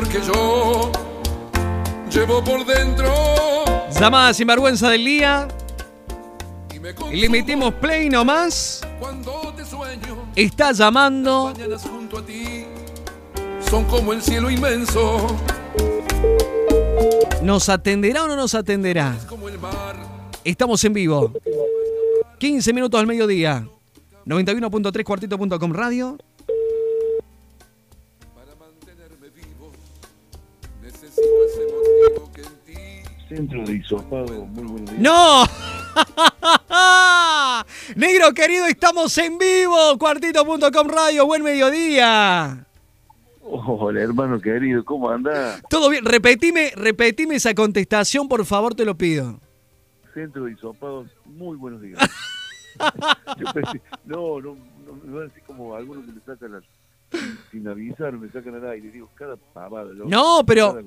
amor que yo llevo por dentro. Llamada sinvergüenza del día. Y, le metimos play nomás. Cuando te sueño, Está llamando. mañanas junto a ti son como el cielo inmenso, ¿Nos atenderá o no nos atenderá? Estamos en vivo. 15 minutos al mediodía. 91.3 cuartito.com radio. Centro de hisopado, muy buenos días. ¡No! Negro querido, estamos en vivo. Cuartito.com radio. Buen mediodía. Hola, hermano querido, ¿cómo andás? Todo bien. Repetime, repetime esa contestación, por favor, te lo pido. Centro de hisopado, muy buenos días. Yo pensé, no, no, no, me van a decir como algunos que me sacan las, sin avisar, me sacan al aire, digo, cada pavada. ¿no? No, pero- Cada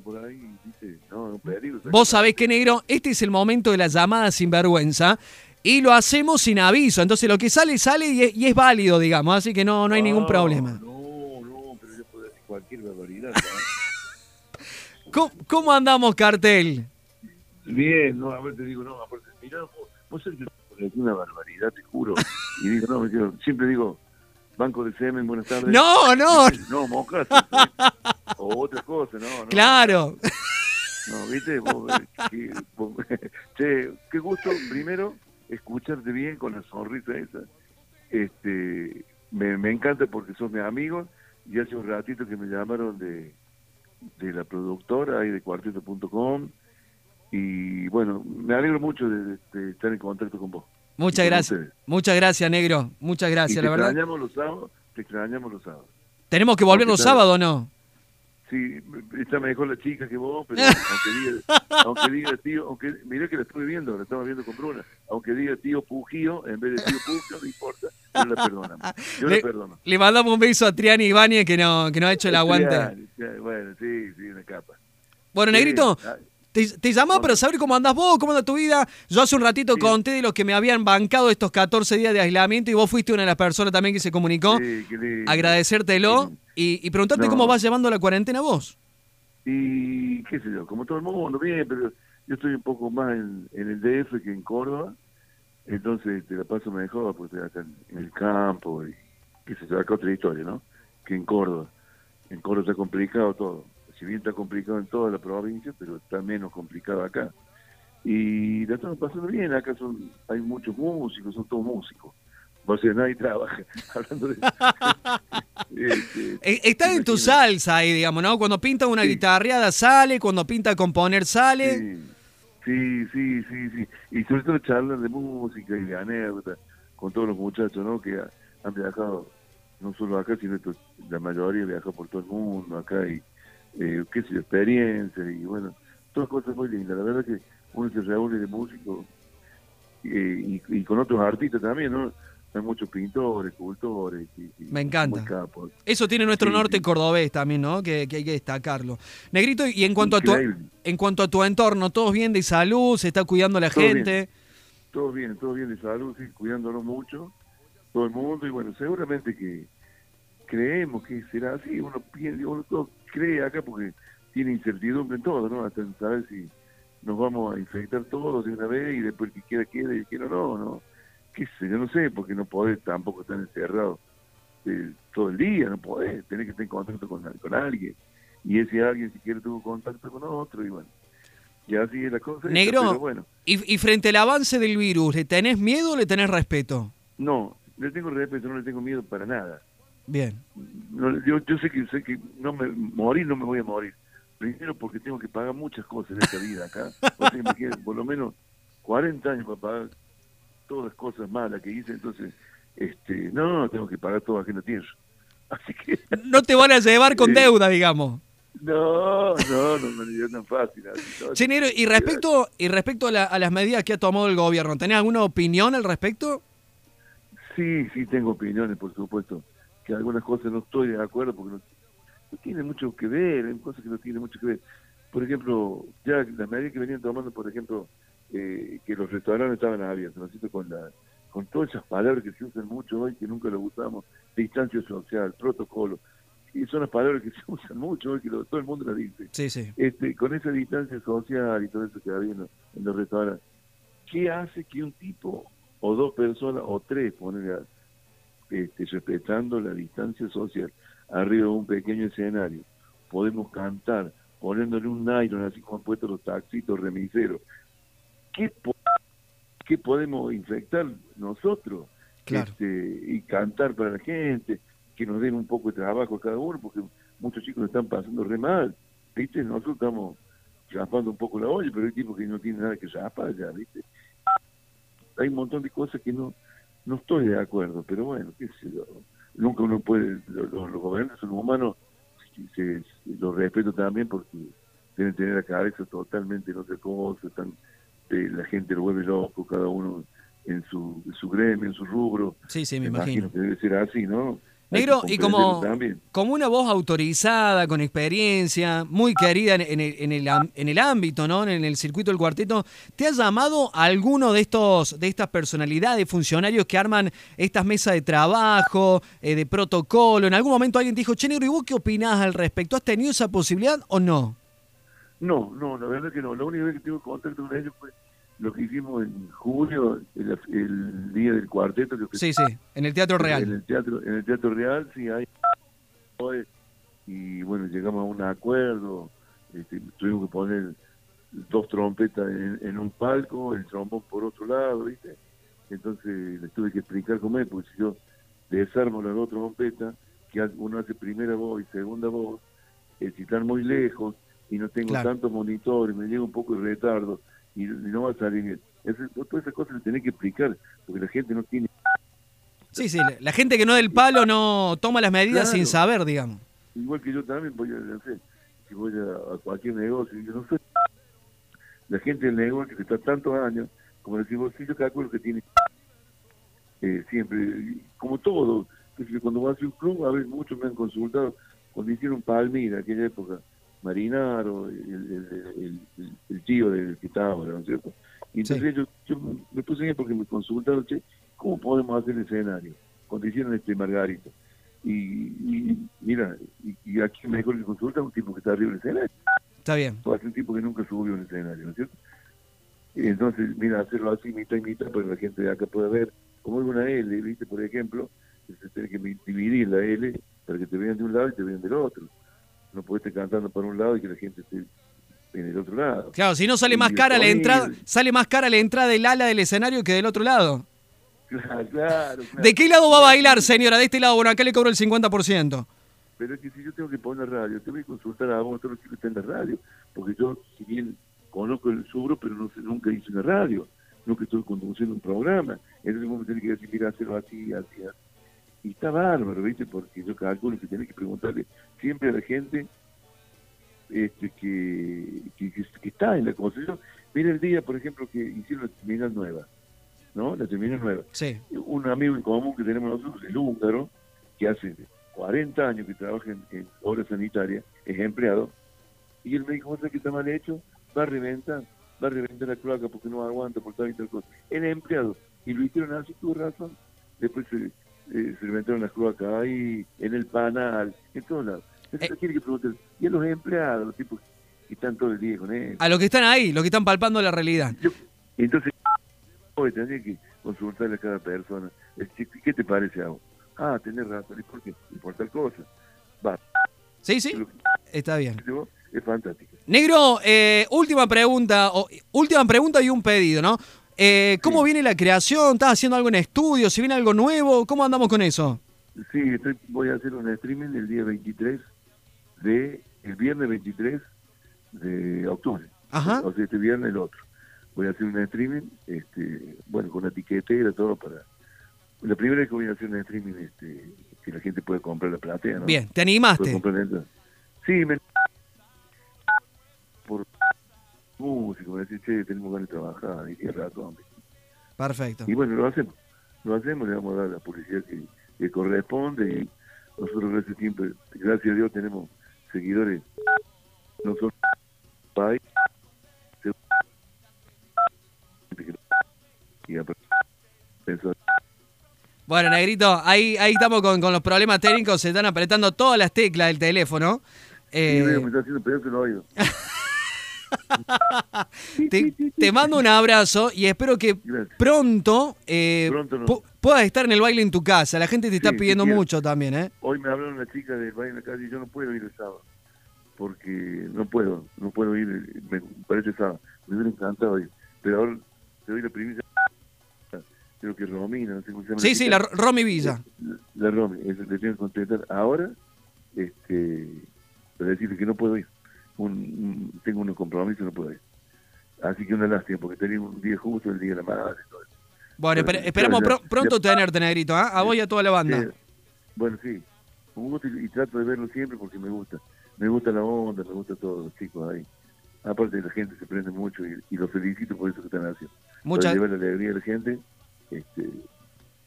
por ahí, dice, no, no, peligro. Vos sabés que, negro, este es el momento de la llamada sin vergüenza. Y lo hacemos sin aviso. Entonces lo que sale, sale y es, y es válido, digamos. Así que no, no hay ningún Ah, problema. No, no, pero yo puedo decir cualquier barbaridad. ¿Cómo, cómo andamos, cartel? Bien, no, a ver, te digo, no, aparte, mirá, vos, vos sabés que es una barbaridad, te juro. Y digo, no, me quedo, siempre digo, Banco de Semen, buenas tardes. No, no, No, moscas. o otra cosa, no, no. claro. No, viste, vos, eh, que- vos- che, qué gusto, primero, escucharte bien con la sonrisa esa. Este, me, me encanta porque sos mi amigo y hace un ratito que me llamaron de, de la productora ahí de cuarteto.com y bueno, me alegro mucho de, de- de estar en contacto con vos. Muchas gracias. Muchas gracias, negro. Muchas gracias, la verdad. extrañamos los sábados, te extrañamos los sábados. ¿Tenemos que volver los sábados o no? Sí, está mejor la chica que vos, pero aunque diga, aunque diga tío, aunque mirá que la estuve viendo, la estaba viendo con Bruna, aunque diga tío Pugío en vez de tío Pugio, no importa, yo la perdonamos. Yo Le, la perdono. le mandamos un beso a Triani Ibáñez que, no, que nos ha hecho el aguante. Bueno, sí, sí, una capa. Bueno, Negrito, te, te llamaba para saber cómo andás vos, cómo anda tu vida. Yo hace un ratito Sí. conté de los que me habían bancado estos 14 días de aislamiento y vos fuiste una de las personas también que se comunicó. sí. Agradecértelo y, y preguntarte No. cómo vas llevando la cuarentena vos. Y qué sé yo, como todo el mundo, bien, pero yo estoy un poco más en, en el DF que en Córdoba, entonces te la paso mejor, porque estoy acá en, en el campo y qué sé yo, acá otra historia, ¿no? Que en Córdoba. En Córdoba está complicado todo. Si bien está complicado en toda la provincia, pero está menos complicado acá. Y la estamos pasando bien, acá son hay muchos músicos, son todos músicos. O sea, nadie trabaja. Hablando de... Este, Eh, Está en tu salsa ahí, digamos, ¿no? Cuando pinta una Sí. guitarreada sale, cuando pinta componer sale. Sí, sí, sí, sí, sí. Y sobre todo charlar de música y de anécdotas con todos los muchachos, ¿no? Que ha- han viajado, no solo acá, sino la mayoría viaja por todo el mundo acá y, eh, qué sé yo, experiencias y bueno, todas cosas muy lindas. La verdad que uno se reúne de músicos eh, y, y con otros artistas también, ¿no? Hay muchos pintores, escultores. Y, y Me encanta. capos. Eso tiene nuestro Sí, norte sí. cordobés también, ¿no? Que, que hay que destacarlo. Negrito, y en cuanto a tu en cuanto a tu entorno, ¿todos bien de salud? ¿Se está cuidando la Todo bien. gente? todo bien, todo bien de salud, sí, cuidándonos mucho, todo el mundo, y bueno, seguramente que creemos que será así, uno piensa, uno todo cree acá porque tiene incertidumbre en todo, ¿no? Hasta saber si nos vamos a infectar todos de una vez y después que quiera quede y el que quiera no, ¿no? Qué sé, yo no sé, porque no podés tampoco estar encerrado eh, todo el día, no podés, tenés que estar en contacto con, con alguien, y ese alguien si quiere tuvo contacto con otro, y bueno, y así es la cosa. Negro, pero bueno. Y, y frente al avance del virus, ¿le tenés miedo o le tenés respeto? No, le tengo respeto, no le tengo miedo para nada. Bien. No, yo, yo sé que sé que no me morir no me voy a morir. Primero porque tengo que pagar muchas cosas en esta vida acá. O sea, me quedan por lo menos 40 años para pagar todas las cosas malas que hice. Entonces, este, no, no, tengo que pagar todo aquí en la tierra. Así que, No te van a llevar con deuda, digamos. no, no, no, no, es tan fácil. no. Y respecto, y respecto a, la- a las medidas que ha tomado el gobierno, ¿tenés alguna opinión al respecto? Sí, sí, tengo opiniones, por supuesto. Que algunas cosas no estoy de acuerdo porque no, no tiene mucho que ver, hay cosas que no tienen mucho que ver. Por ejemplo, ya la medida que venían tomando, por ejemplo, eh, que los restaurantes estaban abiertos, ¿no es cierto? Con, la, con todas esas palabras que se usan mucho hoy, que nunca lo usamos, distancia social, protocolo. y son las palabras que se usan mucho, que lo- todo el mundo las dice. Sí, sí. Este, con esa distancia social y todo eso que había en los, en los restaurantes, ¿qué hace que un tipo o dos personas o tres, poner este, respetando la distancia social, arriba de un pequeño escenario, podemos cantar poniéndole un nylon así como han puesto los taxitos remiseros? ¿Qué, po- qué podemos infectar nosotros? Claro. Este, y cantar para la gente, que nos den un poco de trabajo a cada uno, porque muchos chicos lo están pasando re mal, ¿viste? Nosotros estamos raspando un poco la olla, pero hay tipos que no tienen nada que raspar ya, ¿viste? Hay un montón de cosas que no no estoy de acuerdo, pero bueno, qué sé yo. Nunca uno puede, lo- lo- los, gobiernos son humanos, se, los respeto también porque deben tener la cabeza totalmente en otra cosa, están, eh, la gente lo vuelve loco, cada uno en su, en su gremio, en su rubro. Sí, sí, me imagino. que debe ser así, ¿no? Negro, y como, como una voz autorizada, con experiencia, muy querida en, en el, en, el, en el ámbito, ¿no? En el circuito del cuarteto, ¿te ha llamado alguno de estos, de estas personalidades, funcionarios que arman estas mesas de trabajo, eh, de protocolo? En algún momento alguien te dijo, che, negro, ¿y vos qué opinás al respecto? ¿Has tenido esa posibilidad o no? No, no, la verdad que no. La única vez que tuve contacto con ellos fue lo que hicimos en julio, el, el día del cuarteto. Que Sí, sí, en el Teatro En Real. el teatro, en el teatro real, sí hay. Y bueno, llegamos a un acuerdo. Este, tuvimos que poner dos trompetas en, en un palco, el trombón por otro lado, ¿viste? Entonces les tuve que explicar cómo es, porque si yo desarmo las dos trompetas, que uno hace primera voz y segunda voz, si están muy lejos y no tengo Claro. tantos monitores, me llega un poco de retardo y, no va a salir bien. Todas esas cosas le tenés que explicar, porque la gente no tiene Sí, sí, la- la gente que no del palo no toma las medidas Claro. sin saber, digamos. igual que yo también voy a, no sé, si voy a, a cualquier negocio, yo no sé, la gente del negocio que está tantos años, como decimos, sí, yo calculo que tiene eh, siempre, como todo, cuando vas a un club, a veces muchos me han consultado, cuando hicieron Palmira, aquella época, Marinaro, el, el, tío del que estaba ahora, ¿no es cierto? Y entonces yo, yo me puse bien porque me consultaron, che, ¿cómo podemos hacer el escenario? Cuando hicieron este Margarito. Y, y mira, y, y aquí mejor que consulta un tipo que está arriba del escenario, Está bien. o hace un tipo que nunca subió un escenario, ¿no es cierto? Y entonces, mira, hacerlo así, mitad y mitad, para que la gente de acá pueda ver, como es una L, ¿viste? Por ejemplo, se tiene que dividir la L para que te vean de un lado y te vean del otro. No puedes estar cantando para un lado y que la gente esté en el otro lado. Claro, si no sale más cara la entrada, sale más cara la entrada del ala del escenario que del otro lado. Claro, claro, claro. ¿De qué lado va a bailar, señora? De este lado, bueno, acá le cobro el 50%. Pero es que si yo tengo que poner la radio, tengo que consultar a vos, todos los chicos que están en la radio, porque yo, si bien conozco el subro, pero no sé, nunca hice una radio, nunca estuve conduciendo un programa. Entonces vos me tenés que decir, mira, hacerlo así, así, así. Y está bárbaro, ¿viste? Porque yo calculo que tenés que preguntarle siempre a la gente este, que, que, está en la concesión. Mira el día, por ejemplo, que hicieron la terminal nueva, ¿no? La terminal nueva Sí. un amigo en común que tenemos nosotros, el húngaro, que hace 40 años que trabaja en, en obra sanitaria, es empleado, y él me dijo, ¿vos sabés que está mal hecho? Va a reventar, va a reventar la cloaca porque no aguanta por tal y tal cosa. Es empleado, y lo hicieron así, tuvo razón. Después se, eh, se reventaron las cloacas ahí, en el panal, en todos lados. Entonces Eh. tiene que preguntar, y a los empleados, los tipos que están todo el día con él. A los que están ahí, los que están palpando la realidad. Yo- entonces, tendría que consultarle a cada persona. ¿Qué te parece a vos? Ah, tenés razón. ¿Y por qué? ¿Y por tal cosa? Va, Sí, sí, está bien. es fantástico. Negro, eh, última pregunta, o- última pregunta y un pedido, ¿no? Eh, ¿Cómo Sí. viene la creación? ¿Estás haciendo algo en estudio? ¿Si viene algo nuevo? ¿Cómo andamos con eso? Sí, estoy- voy a hacer un streaming el día 23 de, el viernes 23 de octubre. Ajá. O sea, este viernes el otro. Voy a hacer un streaming, este, bueno, con una etiquetera, todo para... La primera vez que voy a hacer un streaming, este, que la gente puede comprar la platea, ¿no? Bien, te animaste. Sí, me... música, me decís, che, tenemos ganas de trabajar, y qué razón. Perfecto. Y bueno, lo hacemos. Lo hacemos, le vamos a dar la publicidad que, que corresponde y nosotros gracias siempre, gracias a Dios tenemos seguidores, no solo país, y pensar Bueno, Negrito, ahí, ahí estamos con, con los problemas técnicos, se están apretando todas las teclas del teléfono. Eh, veo, me está haciendo pedazo en el oído. Te, te mando un abrazo y espero que Gracias. pronto, eh, Pronto no. pu- puedas estar en el baile en tu casa. La gente te está Sí, pidiendo mucho también, ¿eh? Hoy me hablaron una chica del baile en la calle y yo no puedo ir el sábado. Porque no puedo, no puedo ir, me parece sábado. Me hubiera encantado ir. Pero ahora te doy la primicia. Creo que Romina, no sé cómo se llama. Sí, sí, la Romy Villa. La Romy, eso le tengo que contestar ahora, este, para decirle que no puedo ir. Un, un- tengo unos compromisos, no puedo ir. Así que una lástima, porque tenía un día justo el día de la madre. todo eso. Bueno, Bueno, esper- esperamos pronto ya- tenerte, Negrito, ¿ah? A vos y a toda la banda. Eh, bueno, sí, un gusto y, y trato de verlo siempre porque me gusta. Me gusta la onda, me gusta todos los chicos ahí. Aparte la gente se prende mucho y, y los felicito por eso que están haciendo. Muchas, Para llevar la alegría a la gente, este,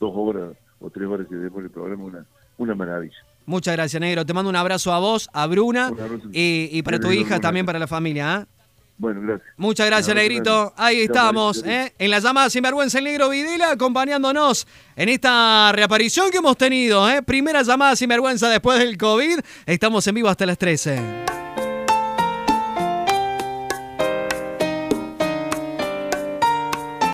dos horas o tres horas que demora el programa, una, una maravilla. Muchas gracias, Negro. Te mando un abrazo a vos, a Bruna y, y para tu hija también, para la familia, ¿ah? Bueno, gracias. Muchas gracias, Negrito. Ahí estamos. ¿eh? en la llamada Sinvergüenza el Negro Videla, acompañándonos en esta reaparición que hemos tenido. ¿eh? Primera llamada Sinvergüenza después del COVID. Estamos en vivo hasta las 13.